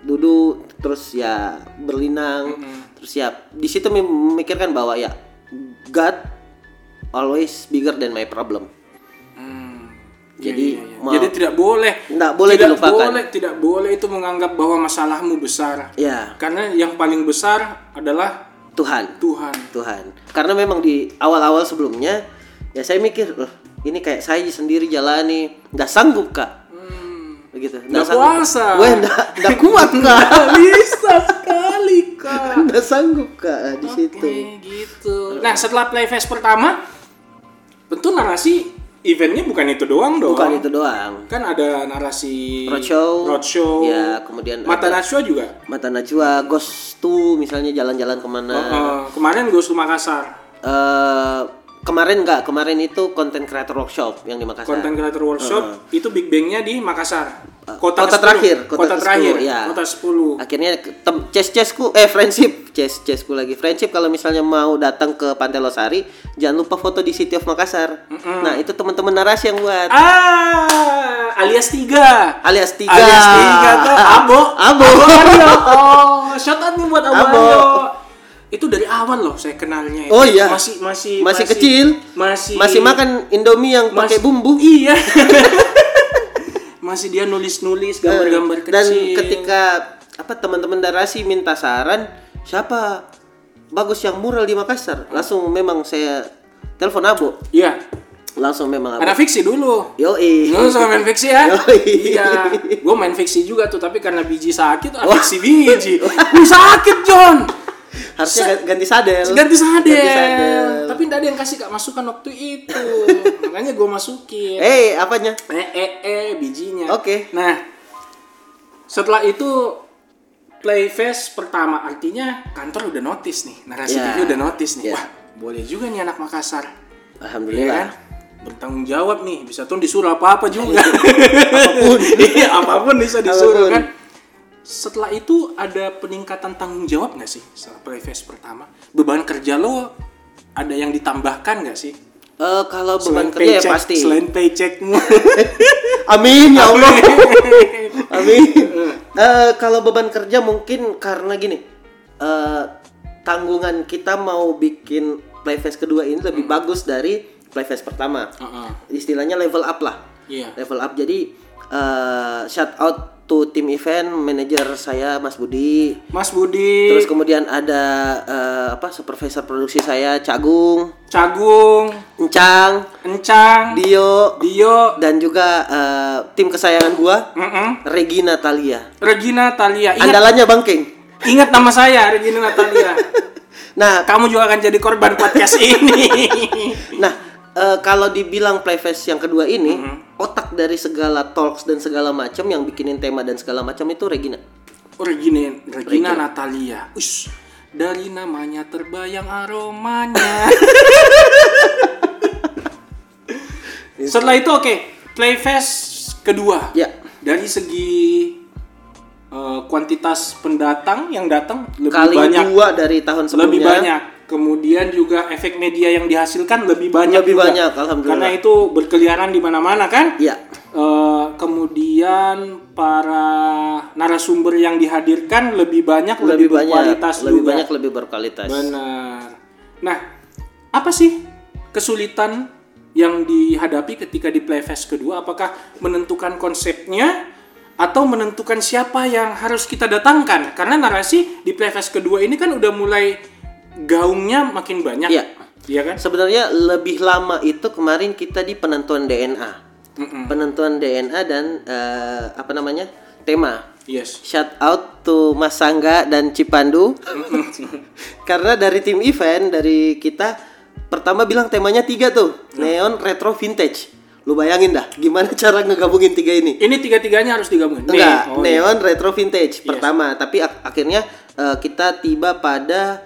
duduk terus ya berlinang, terus ya di situ memikirkan bahwa ya God always bigger than my problem. Hmm. Jadi mau- Jadi tidak boleh. Nggak boleh tidak dilupakan. boleh, tidak boleh itu menganggap bahwa masalahmu besar. ya Karena yang paling besar adalah Tuhan, Tuhan. Tuhan. Karena memang di awal-awal sebelumnya ya saya mikir, loh ini kayak saya sendiri jalani, nggak sanggup kak. Begitu. Nggak sanggup. puasa. Gue nggak nggak kuat kak. Nggak bisa sekali kak. nggak sanggup kak di situ. Oke, gitu. Nah, setelah Playfest pertama, tentu narasi eventnya bukan itu doang dong. Bukan itu doang. Kan ada narasi Roadshow. roadshow. Ya, kemudian Mata Najwa juga. Mata Najwa, Ghost 2 misalnya jalan-jalan ke mana. Eh, kemarin gue ke Makassar. Eh, kemarin nggak, kemarin itu content creator workshop yang di Makassar. Content Creator Workshop itu Big Bang-nya di Makassar. kota ke-10. terakhir, kota, kota ke-10, terakhir, ya. kota 10. Akhirnya tem ces cesku eh friendship, ces cesku lagi friendship kalau misalnya mau datang ke Pantai Losari, jangan lupa foto di City of Makassar. Nah, itu teman-teman narasi yang buat. Ah, alias tiga. Alias tiga. Alias tiga tuh Abo. Abo. Aryo. Oh, shout out nih buat Abo. Abo. Itu dari awal loh saya kenalnya. Oh iya. Masih masih Masih kecil. Masih Masih makan Indomie yang pakai bumbu. Iya. masih dia nulis-nulis gambar-gambar kecil. Dan ketika apa teman-teman narasi minta saran, siapa bagus yang mural di Makassar? Langsung memang saya telepon Abo. Iya. Langsung memang Abo. Anak fiksi dulu. Yoi. Lu suka main fiksi ya? Yoi. iya. Gue main fiksi juga tuh, tapi karena biji sakit, ah, fiksi biji. Wih sakit John. Harusnya ganti sadel. Ganti sadel. Ganti sadel. Tapi nggak ada yang kasih kak masukan waktu itu. Makanya gue masukin. Eh, apanya? Eh, eh, eh, bijinya. Oke. Nah, setelah itu Playfest pertama artinya kantor udah notice nih, narasi Ya. TV udah notice nih. Ya. Wah, boleh juga nih anak Makassar. Iya kan? Alhamdulillah. Bertanggung jawab nih, bisa tuh disuruh apa-apa juga. apa pun. iya, apa pun bisa disuruh Apa pun. kan. Setelah itu ada peningkatan tanggung jawab nggak sih setelah Playfest pertama? Beban kerja lo ada yang ditambahkan nggak sih? Eh, kalau beban Selain kerja ya paycheck, pasti. Selain paycheckmu. Amin ya Allah. Amin. Eh, kalau beban kerja mungkin karena gini. eh, tanggungan kita mau bikin Playfest kedua ini lebih bagus dari Playfest pertama. Heeh. Istilahnya level up lah. Iya. Level up. Jadi eh, shout out to tim event, manajer saya Mas Budi. Mas Budi, Terus kemudian ada eh, apa supervisor produksi saya Cagung, Cagung, Encang, Encang, Dio, Dio, dan juga eh, tim kesayangan gua mm-mm, Regina Talia. Regina Talia. Ingat, Andalannya Bangking. ingat nama saya Regina Natalia. Nah, Kamu juga akan jadi korban podcast ini. nah eh, kalau dibilang Playfest yang kedua ini, Mm-hmm. otak dari segala talks dan segala macam yang bikinin tema dan segala macam itu Regina. Oh, Regina, Regina Natalia. Ush, dari namanya terbayang aromanya. Setelah itu oke, Playfest kedua. Ya. Dari segi eh, kuantitas pendatang yang datang lebih Kali banyak dua dari tahun sebelumnya. lebih banyak. Kemudian juga efek media yang dihasilkan lebih banyak. Lebih juga. banyak, alhamdulillah. Karena itu berkeliaran di mana-mana kan. Ya. Eh, kemudian para narasumber yang dihadirkan lebih banyak, lebih, Lebih banyak, berkualitas lebih juga. banyak, lebih berkualitas. Benar. Nah, apa sih kesulitan yang dihadapi ketika di Playfest kedua? Apakah menentukan konsepnya atau menentukan siapa yang harus kita datangkan? Karena narasi di Playfest kedua ini kan udah mulai gaungnya makin banyak. Iya. Iya kan? Sebenarnya lebih lama itu kemarin kita di penentuan DNA. Mm-mm. Penentuan DNA dan eh, apa namanya? tema. Yes. Shout out to Mas Sangga dan Cipandu. Karena dari tim event dari kita pertama bilang temanya tiga tuh, neon, retro, vintage. Lu bayangin dah gimana cara ngegabungin tiga ini. Ini tiga-tiganya harus digabungin. Enggak, oh, iya. neon retro vintage pertama, tapi ak- akhirnya eh, kita tiba pada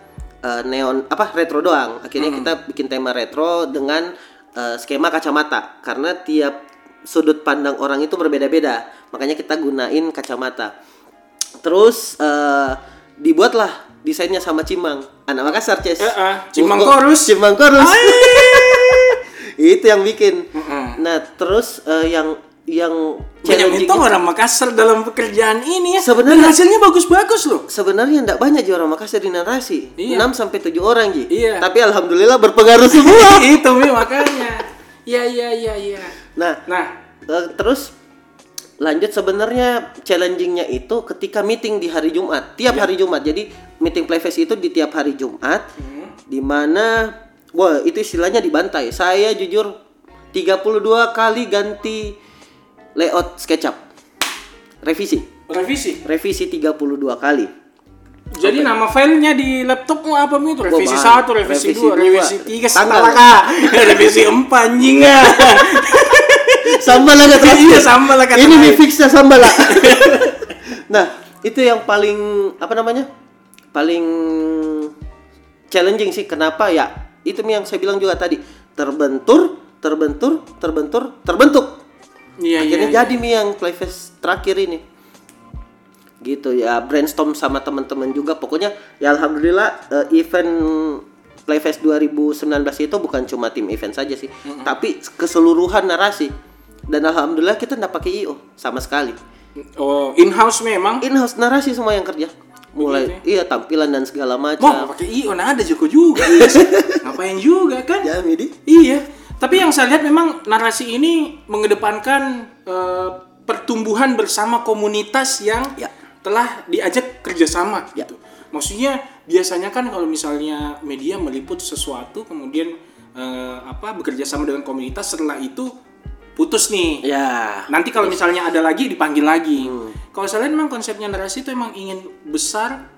eh, neon apa retro doang. Akhirnya Hmm. kita bikin tema retro dengan eh, skema kacamata karena tiap sudut pandang orang itu berbeda-beda. Makanya kita gunain kacamata. Terus eh, dibuatlah desainnya sama Cimang, anak Makassar, Ces. Eh, eh, Cimang Oh, Chorus. Cimang Chorus. itu yang bikin. Mm-mm. Nah, terus eh, yang yang Banyak mentong orang Makassar dalam pekerjaan ini ya. Sebenarnya- Dan hasilnya bagus-bagus loh. sebenarnya enggak banyak juara Makassar di narasi. Iya. 6 sampai 7 orang, Ji. Iya. Tapi alhamdulillah berpengaruh semua. itu Mi makanya. Iya iya iya iya. nah, Nah, eh, terus lanjut sebenarnya challengingnya itu ketika meeting di hari Jumat, tiap Iya. hari Jumat. Jadi meeting Playfest itu di tiap hari Jumat Hmm. di mana wah, itu istilahnya dibantai. Saya jujur 32 kali ganti layout SketchUp. Revisi. revisi. Revisi 32 kali. Jadi nama filenya di laptopmu apa itu? Revisi satu, revisi, Revisi dua, dua. revisi tiga, salah kak. revisi empat anjing ah. Sambal lah kata Iya, sambal lah kata Ini mie fixnya sambal lah. nah, itu yang paling apa namanya? Paling challenging sih. Kenapa ya? Itu yang saya bilang juga tadi. Terbentur, terbentur, terbentur, terbentuk. Iya iya. Akhirnya jadi mie yang playfest terakhir ini. Gitu ya, brainstorm sama teman-teman juga. Pokoknya ya alhamdulillah eh, event Playfest 2019 itu bukan cuma tim event saja sih, tapi keseluruhan narasi. Dan alhamdulillah kita nggak pakai IO sama sekali. Oh, in house memang. In-house narasi semua yang kerja. Mulai iya tampilan dan segala Mau macam. pakai IO, nah ada Joko juga. Iya. Ngapain juga kan? Ya, Midi. Iya. Tapi yang saya lihat memang narasi ini mengedepankan eh, pertumbuhan bersama komunitas yang Ya. telah diajak kerjasama Ya. gitu. Maksudnya biasanya kan kalau misalnya media meliput sesuatu kemudian eh, apa bekerja sama dengan komunitas setelah itu putus nih. Ya. Nanti kalau misalnya ada lagi dipanggil lagi. Kalau saya lihat memang konsepnya narasi itu emang ingin besar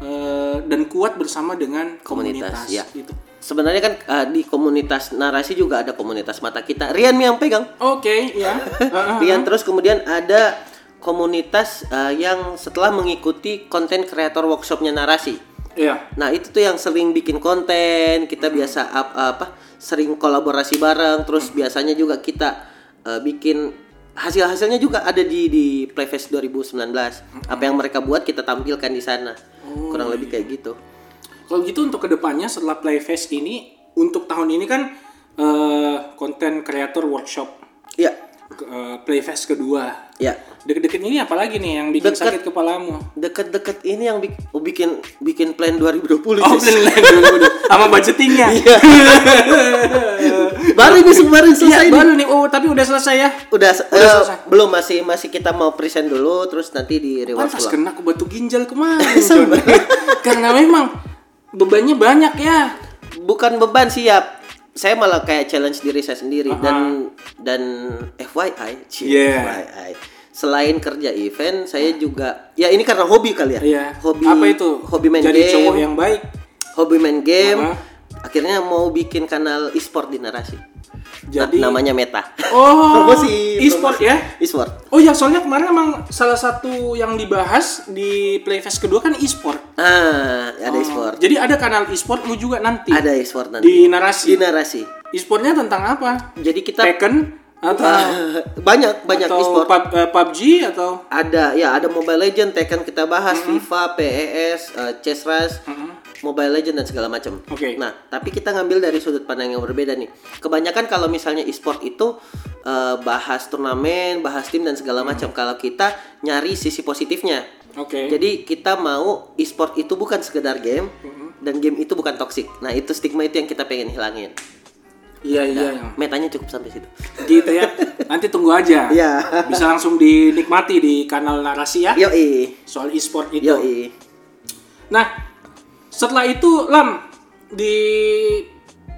eh, dan kuat bersama dengan Komunitas, komunitas, ya. gitu. Sebenarnya kan eh, di komunitas narasi juga ada komunitas mata kita. Rian yang pegang. Oke, ya. Heeh. Rian terus kemudian ada komunitas eh, yang setelah mengikuti konten kreator workshopnya narasi. Iya. Nah itu tuh yang sering bikin konten, kita biasa ap- apa sering kolaborasi bareng, terus biasanya juga kita eh, bikin hasil-hasilnya juga ada di di Playfest 2019. Apa yang mereka buat kita tampilkan di sana. Kurang lebih kayak gitu. Kalau gitu untuk ke depannya setelah Playfest ini, untuk tahun ini kan eh, konten kreator workshop Iya. eh, Playfest kedua. Ya. Deket-deket ini apalagi nih yang bikin Deket. sakit kepalamu? Deket-deket ini yang bik- oh, bikin bikin plan 2020 Oh, plan lain dulu. Sama budgetingnya. Iya. Baru ini kemarin Iya, selesai nih. baru nih. Oh, tapi udah selesai ya. Udah, Udah eh, selesai. belum masih masih kita mau present dulu terus nanti di reward Pantas kena aku batu ginjal kemarin. Karena memang bebannya banyak ya. Bukan beban ya. Saya malah kayak challenge diri saya sendiri dan dan FYI, cie, Yeah. FYI. Selain kerja event, saya juga ya ini karena hobi kali ya. Iya. Hobi Apa itu? Hobi main Jadi game. cowok yang baik. Hobi main game. Aha. Akhirnya mau bikin kanal e-sport di narasi. Jadi Na- namanya Meta. Oh, Promosi, e-sport ya. E-sport. Oh ya, soalnya kemarin emang salah satu yang dibahas di Playfest kedua kan e-sport. Ah, ada e-sport. Jadi ada kanal e-sportmu juga nanti Ada e-sport nanti. di narasi. Di narasi. E-sportnya tentang apa? Jadi kita Tekken atau Ah, banyak banyak atau e-sport. pub- eh, PUBG atau Ada ya ada Mobile Legend, Tekken kita bahas, Mm-hmm. FIFA, PES, eh, Chess Rush, Mobile Legend dan segala macam. Oke. Nah, tapi kita ngambil dari sudut pandang yang berbeda nih. Kebanyakan kalau misalnya e-sport itu eh, bahas turnamen, bahas tim dan segala Mm-hmm. macam. Kalau kita nyari sisi positifnya. Oke. Jadi kita mau e-sport itu bukan sekedar game Mm-hmm. dan game itu bukan toxic. Nah, itu stigma itu yang kita pengen hilangin. Iya iya. Nah, metanya cukup sampai situ. Gitu ya. Nanti tunggu aja. Iya. Bisa langsung dinikmati di kanal narasi ya. Yoi. Soal e-sport itu. Yoi. Nah, setelah itu Lam di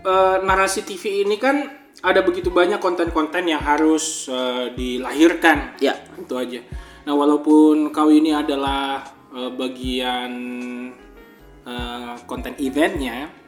eh, narasi TV ini kan ada begitu banyak konten-konten yang harus eh, dilahirkan. Ya. Itu aja. Nah, walaupun kau ini adalah eh, bagian eh, konten eventnya,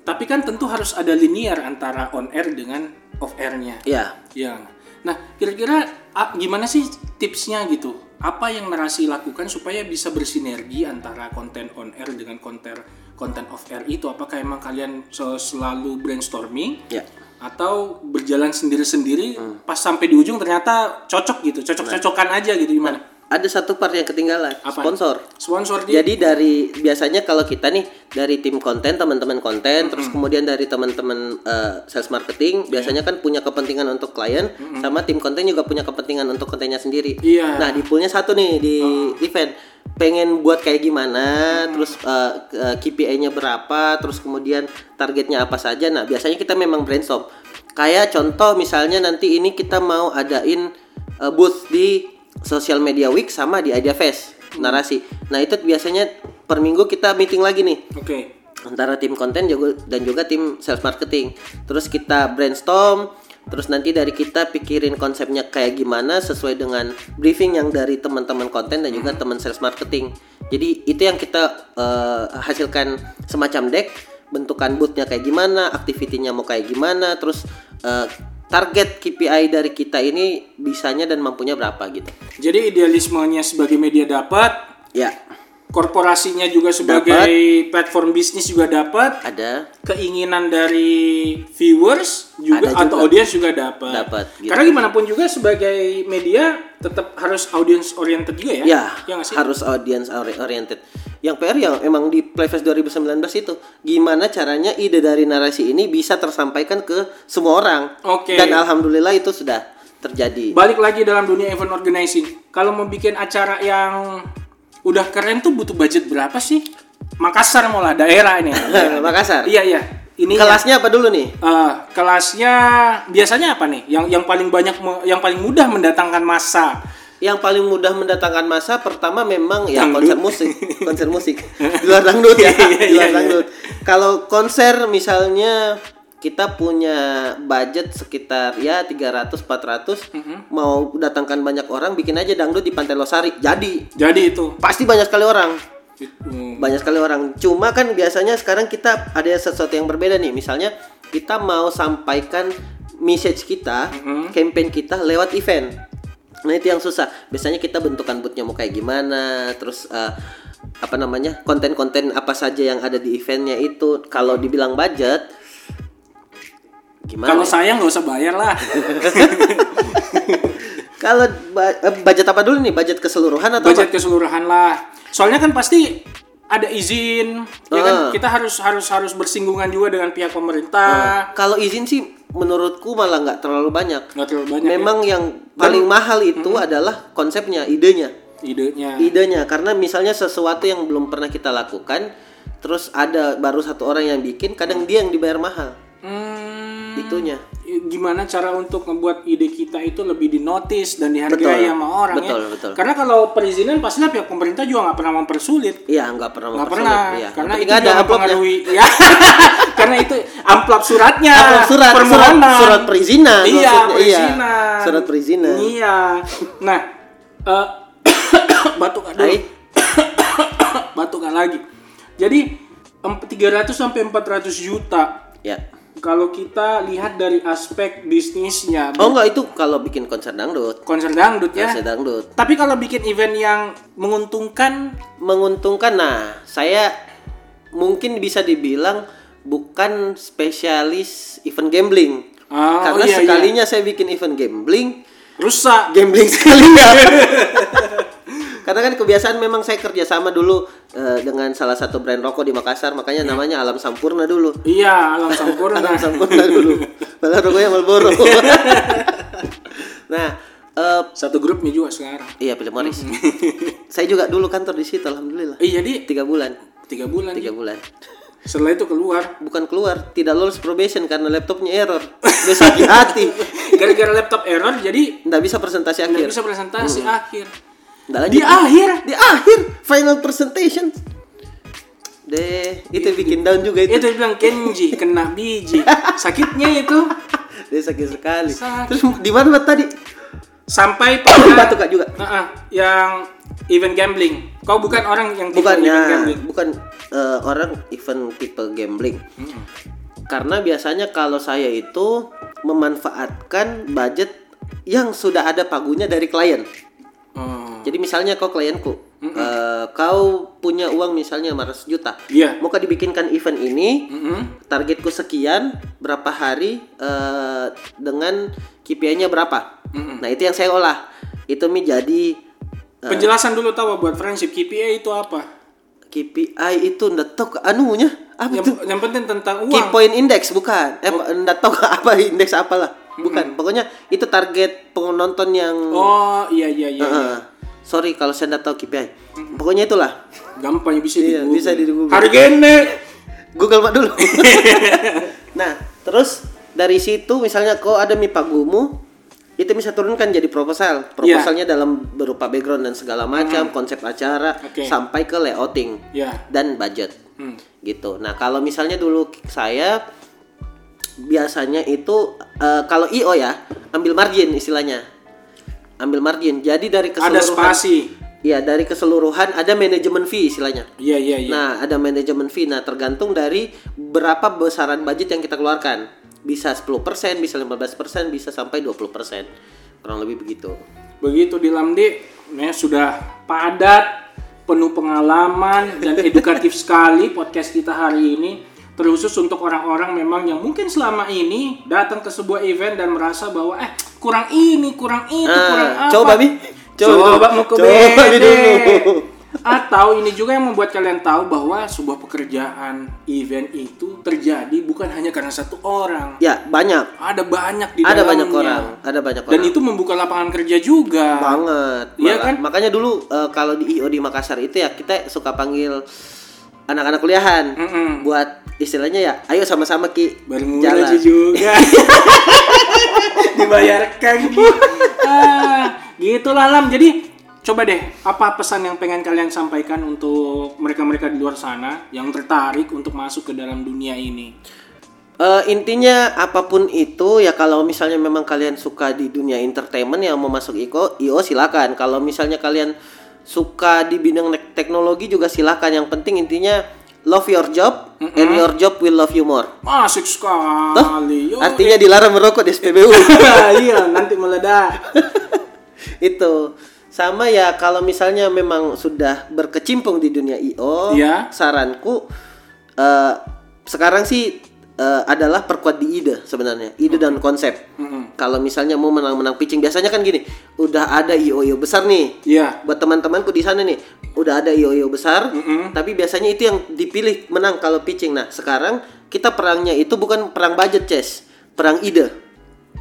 Tapi kan tentu harus ada linear antara on air dengan off airnya. Ya, Ya. Nah, kira-kira ah, gimana sih tipsnya gitu? Apa yang narasi lakukan supaya bisa bersinergi antara konten on air dengan konten konten off air itu? Apakah emang kalian se- selalu brainstorming ya. atau berjalan sendiri-sendiri pas sampai di ujung ternyata cocok gitu, cocok-cocokan aja gitu gimana? Ada satu part yang ketinggalan, Apa? sponsor. Sponsor dia Jadi dari biasanya kalau kita nih dari tim konten, teman-teman konten, terus kemudian dari teman-teman eh, sales marketing, biasanya kan punya kepentingan untuk klien, sama tim konten juga punya kepentingan untuk kontennya sendiri. Iya. Nah di poolnya satu nih di event, pengen buat kayak gimana, terus eh, eh, KPI-nya berapa, terus kemudian targetnya apa saja. Nah biasanya kita memang brainstorm. Kayak contoh misalnya nanti ini kita mau adain eh, booth di Social Media Week sama di Idea Fest narasi. Nah itu biasanya per minggu kita meeting lagi nih Oke. antara tim konten juga dan juga tim sales marketing. Terus kita brainstorm, terus nanti dari kita pikirin konsepnya kayak gimana sesuai dengan briefing yang dari teman-teman konten dan juga teman sales marketing. Jadi itu yang kita eh, hasilkan semacam deck, bentukan boothnya kayak gimana, activity-nya mau kayak gimana, terus eh, target KPI dari kita ini bisanya dan mampunya berapa gitu. Jadi idealismenya sebagai media dapat, Ya, korporasinya juga sebagai platform bisnis juga dapat, ada keinginan dari viewers juga, Ada atau juga. audiens juga dapat. Dapat, gitu. Karena gimana pun juga sebagai media tetap harus audience oriented juga ya. Ya, Ya harus audience ori- oriented. Yang PR yang emang di Playfest 2019 itu gimana caranya ide dari narasi ini bisa tersampaikan ke semua orang. Oke. Dan alhamdulillah itu sudah terjadi. Balik lagi dalam dunia event organizing. Kalau mau bikin acara yang udah keren tuh butuh budget berapa sih? Makassar malah daerah ini. Makassar. iya iya. Ini Kelasnya apa dulu nih? Eh, kelasnya biasanya apa nih? Yang yang paling banyak yang paling mudah mendatangkan massa. Yang paling mudah mendatangkan masa pertama memang ya Dangdut. konser musik, konser musik. Di luar dangdut ya, Iya, iya, di luar iya, dangdut. Kalau konser misalnya kita punya budget sekitar ya 300 400 Mm-hmm. mau datangkan banyak orang bikin aja dangdut di Pantai Losari. Jadi Jadi itu. pasti banyak sekali orang. Itu. Banyak sekali orang. Cuma kan biasanya sekarang kita ada sesuatu yang berbeda nih. Misalnya kita mau sampaikan message kita, campaign kita lewat event. Nah itu yang susah. Biasanya kita bentukan bootnya mau kayak gimana, terus eh, apa namanya konten-konten apa saja yang ada di eventnya itu. Kalau dibilang budget, gimana? Kalau ya? saya nggak usah bayar lah. Kalau eh, budget apa dulu nih? Budget keseluruhan atau budget keseluruhan lah. Soalnya kan pasti ada izin, ya kan? Ah. Kita harus harus harus bersinggungan juga dengan pihak pemerintah. Kalau izin sih menurutku malah nggak terlalu banyak. Nggak terlalu banyak. ya Memang yang paling mahal itu adalah konsepnya, idenya. idenya. Idenya karena misalnya sesuatu yang belum pernah kita lakukan, terus ada baru satu orang yang bikin, kadang dia yang dibayar mahal. Hmm, Itunya. gimana cara untuk membuat ide kita itu lebih dinotis dan dihargai Betul. sama orang Betul, ya? betul. Karena kalau perizinan pastilah pihak pemerintah juga nggak pernah mempersulit. Iya, nggak pernah Nggak pernah, Iya. karena itu ada mempengaruhi. Ya, karena itu amplop suratnya, Amplop surat, permohonan, surat- surat perizinan Iya, iya. perizinan. Surat perizinan. Iya. Nah, eh, batuk aduh. Hai. batuk lagi. Jadi em- 300 sampai 400 juta Ya. Kalau kita lihat dari aspek bisnisnya Oh enggak itu kalau bikin konser dangdut. konser dangdut ya. Konser dangdut. Tapi kalau bikin event yang menguntungkan menguntungkan nah saya mungkin bisa dibilang bukan spesialis event gambling Oh, karena iya, sekalinya saya bikin event gambling rusak. gambling sekalinya karena kan kebiasaan memang saya kerjasama dulu eh, dengan salah satu brand rokok di Makassar. Makanya namanya Alam Sampurna dulu. Iya, alam sempurna. Alam Sampurna dulu. Padahal rokoknya Marlboro. Nah eh, Satu grupnya juga sekarang. iya Philip Morris. Saya juga dulu kantor di situ alhamdulillah. Eh, jadi tiga bulan. Tiga bulan. tiga bulan. Setelah itu keluar. bukan keluar tidak lolos probation karena laptopnya error. Sakit hati. Gara-gara laptop error, jadi nggak bisa presentasi nggak akhir. bisa presentasi akhir. Nggak. Di akhir, di akhir final presentation deh itu bikin down juga itu itu bilang Kenji kena biji. Sakitnya itu dia sakit sekali Sakit. terus di mana tadi sampai pada batuk kak juga Nah, ah, yang event gambling. Kau bukan orang yang tipe bukan event ya gambling. bukan eh, orang event tipe gambling Karena biasanya kalau saya itu memanfaatkan budget yang sudah ada pagunya dari klien. Oh. Jadi misalnya kau klienku, eh, kau punya uang misalnya 500 juta. Iya. Mau kau dibikinkan event ini, Mm-mm. targetku sekian, berapa hari eh, dengan KPI-nya berapa. Nah itu yang saya olah. Itu menjadi eh, Penjelasan dulu tahu buat friendship KPI itu apa? KPI itu ndak tahu ke anunya apa Yang, tuh? yang penting tentang Key uang. point index bukan? Eh ndak tahu apa indeks apalah. Bukan. Pokoknya itu target penonton yang Oh iya iya iya. Heeh. Sorry kalau saya ndak tahu KPI. Pokoknya itulah. Gampang bisa Iya, di bisa di Google. Harga ini. Google Map dulu. nah, terus dari situ misalnya kau ada mi pagumu, itu bisa turunkan jadi proposal. Proposalnya dalam berupa background dan segala macam, konsep acara, Oke. sampai ke layouting Ya. dan budget. Hmm. Gitu. Nah, kalau misalnya dulu saya biasanya itu eh, kalau IO ya, ambil margin istilahnya. Ambil margin. Jadi dari keseluruhan Ada spasi. Iya, dari keseluruhan ada manajemen fee istilahnya. Iya iya iya. Nah, ada manajemen fee. Nah, tergantung dari berapa besaran budget yang kita keluarkan. Bisa 10%, bisa 15%, bisa sampai 20%. Kurang lebih begitu. Begitu di Lamdi, ya, sudah padat, penuh pengalaman dan edukatif sekali podcast kita hari ini. Terkhusus untuk orang-orang memang yang mungkin selama ini datang ke sebuah event dan merasa bahwa eh kurang ini, kurang itu, Ah, kurang apa. coba, Mi. Coba Coba, mau ke Coba, dulu. Atau ini juga yang membuat kalian tahu bahwa sebuah pekerjaan event itu terjadi bukan hanya karena satu orang. Ya, banyak. Ada banyak di Ada dalamnya. banyak orang, ada banyak orang. Dan itu membuka lapangan kerja juga. banget. Iya kan? Makanya dulu eh, kalau di IO di Makassar itu ya kita suka panggil anak-anak kuliahan Mm-mm. buat istilahnya ya, ayo sama-sama Ki Bermula juga. Dibayarkan gitu. Ah, gitulah Lam. Jadi coba deh apa pesan yang pengen kalian sampaikan untuk mereka-mereka di luar sana yang tertarik untuk masuk ke dalam dunia ini. Eh, intinya apa pun itu ya kalau misalnya memang kalian suka di dunia entertainment yang mau masuk IO, IO silakan. Kalau misalnya kalian suka di bidang teknologi juga silakan. Yang penting intinya love your job and your job will love you more. Asik sekali. Yo, Artinya dilarang merokok di SPBU. iya, nanti meledak. itu sama ya kalau misalnya memang sudah berkecimpung di dunia IO, Iya. saranku eh, sekarang sih eh, adalah perkuat di ide sebenarnya, ide dan konsep. Mm-mm. Kalau misalnya mau menang-menang pitching, biasanya kan gini, udah ada IO-IO besar nih. Iya. Buat teman-temanku di sana nih, udah ada IO-IO besar, tapi biasanya itu yang dipilih menang kalau pitching. Nah, sekarang kita perangnya itu bukan perang budget, Ces. Perang ide.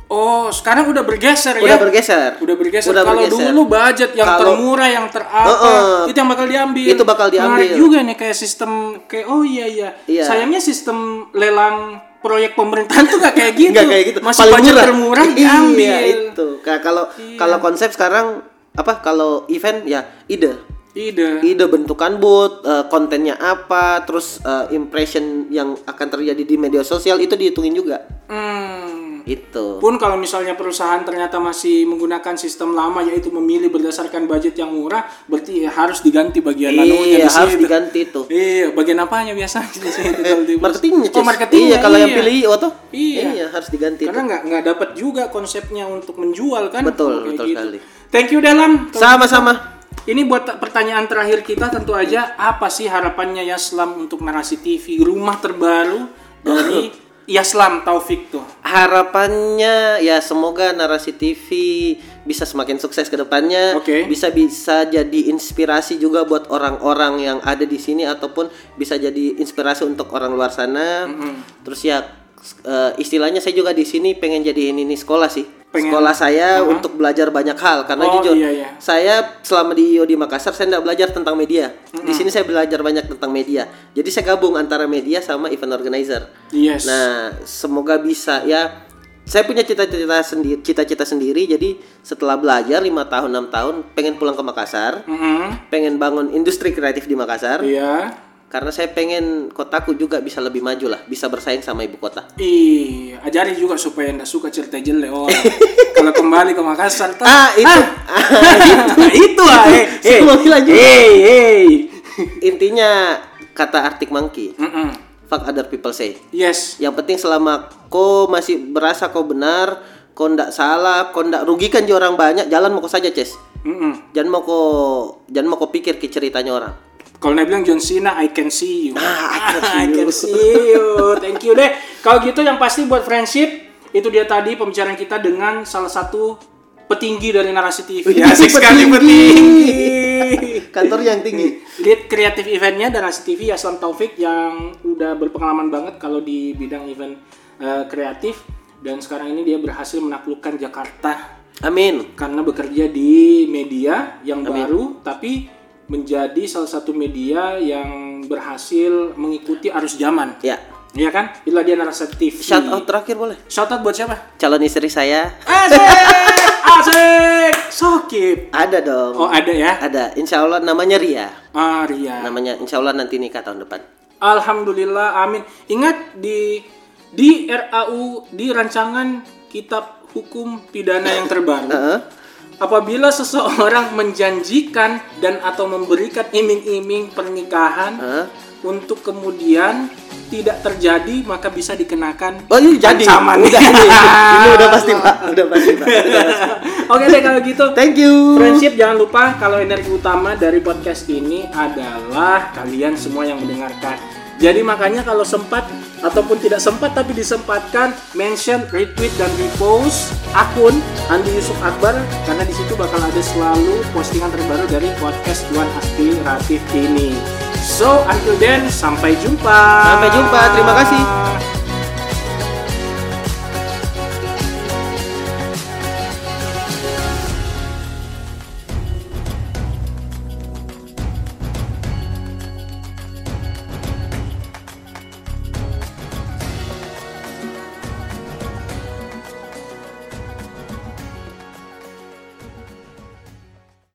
Oh, sekarang udah bergeser Udah ya? bergeser. Udah bergeser. Udah Kalau bergeser. dulu budget yang Kalau- termurah, yang terapa, Heeh. itu yang bakal diambil. Itu bakal diambil. Menarik juga nih kayak sistem kayak oh iya iya. Iya. Sayangnya sistem lelang proyek pemerintahan tuh gak kayak gitu. Nggak kayak gitu. Masih Paling budget murah. termurah Iya, diambil. itu. Ka- Kalau kalau konsep sekarang apa? Kalau event ya ide. Ide. Ide bentukan booth, eh, kontennya apa, terus eh, impression yang akan terjadi di media sosial itu dihitungin juga. Hmm. Itu. Pun kalau misalnya perusahaan ternyata masih menggunakan sistem lama yaitu memilih berdasarkan budget yang murah, berarti ya harus diganti bagian anunya Iya, di harus situ. diganti itu. Iya, bagian apanya biasanya di situ kalau di- Marketingnya, Oh, Ces. marketingnya. Iya, kalau yang iya. pilih IO tuh. Iya. harus diganti. Karena nggak nggak dapat juga konsepnya untuk menjual kan? Betul, Kayak betul sekali. Thank you Dalam. Sama-sama. Ini buat pertanyaan terakhir kita tentu aja apa sih harapannya Yaslam untuk narasi TV rumah terbaru dari Yaslam Taufik tuh? Harapannya ya semoga narasi TV bisa semakin sukses ke depannya. Oke. Bisa bisa jadi inspirasi juga buat orang-orang yang ada di sini ataupun bisa jadi inspirasi untuk orang luar sana. Terus ya eh, istilahnya saya juga di sini pengen jadi ini, ini sekolah sih. Pengen- Sekolah saya untuk belajar banyak hal karena Oh, jujur iya, iya. saya selama di IO di Makassar saya tidak belajar tentang media. Di sini saya belajar banyak tentang media. Jadi saya gabung antara media sama event organizer. Yes. Nah, semoga bisa ya. Saya punya cita-cita sendiri, cita-cita sendiri. Jadi setelah belajar 5 tahun 6 tahun, pengen pulang ke Makassar, Mm-mm. pengen bangun industri kreatif di Makassar. Iya. Karena saya pengen kotaku juga bisa lebih maju lah, bisa bersaing sama ibu kota. Iya, ajari juga supaya ndak suka cerita jelek orang. Kalau kembali ke Makassar, tuh, Ah, itu. itu, itu ah, eh, eh, hey, hey. Intinya kata Arctic Monkey, Mm-mm. fuck other people say. Yes. Yang penting selama kau masih berasa kau benar, kau ndak salah, kau ndak rugikan di orang banyak, jalan mau kau saja, Ces. Mm-mm. Jangan mau kau jangan mau kau pikir ke ceritanya orang. Kalau dia bilang John Cena, I can see you. Ah, I can see I can see you. Thank you deh. Kalau gitu yang pasti buat friendship itu dia tadi pembicaraan kita dengan salah satu petinggi dari narasi TV. Wih, Asik sekali petinggi. Kantor yang tinggi. Lead kreatif eventnya Narasi TV Yaslam Taufik yang udah berpengalaman banget kalau di bidang event eh, kreatif dan sekarang ini dia berhasil menaklukkan Jakarta Amin. karena bekerja di media yang baru tapi menjadi salah satu media yang berhasil mengikuti arus zaman. Ya. Iya kan? Itulah dia Narasi TV. Shout out terakhir boleh. Shout out buat siapa? Calon istri saya Asik! Asik! Sokip. ada dong. Oh, ada ya? Ada. Insya Allah namanya Ria. Ah, Ria. Namanya Insya Allah nanti nikah tahun depan. Alhamdulillah, amin. Ingat di di RAU di rancangan Kitab Hukum Pidana yang terbaru. Heeh. Apabila seseorang menjanjikan dan atau memberikan iming-iming pernikahan Heeh. untuk kemudian tidak terjadi maka bisa dikenakan Oh iya jadi. ancaman. Udah ini. Ini udah pasti Pak. Udah pasti Pak. Oke deh kalau gitu. Thank you. Friendship jangan lupa kalau energi utama dari podcast ini adalah kalian semua yang mendengarkan. Jadi makanya kalau sempat ataupun tidak sempat tapi disempatkan mention, retweet dan repost akun Andi Yusuf Akbar karena di situ bakal ada selalu postingan terbaru dari podcast Tuan Aspiratif ini. So until then sampai jumpa. Sampai jumpa. Terima kasih.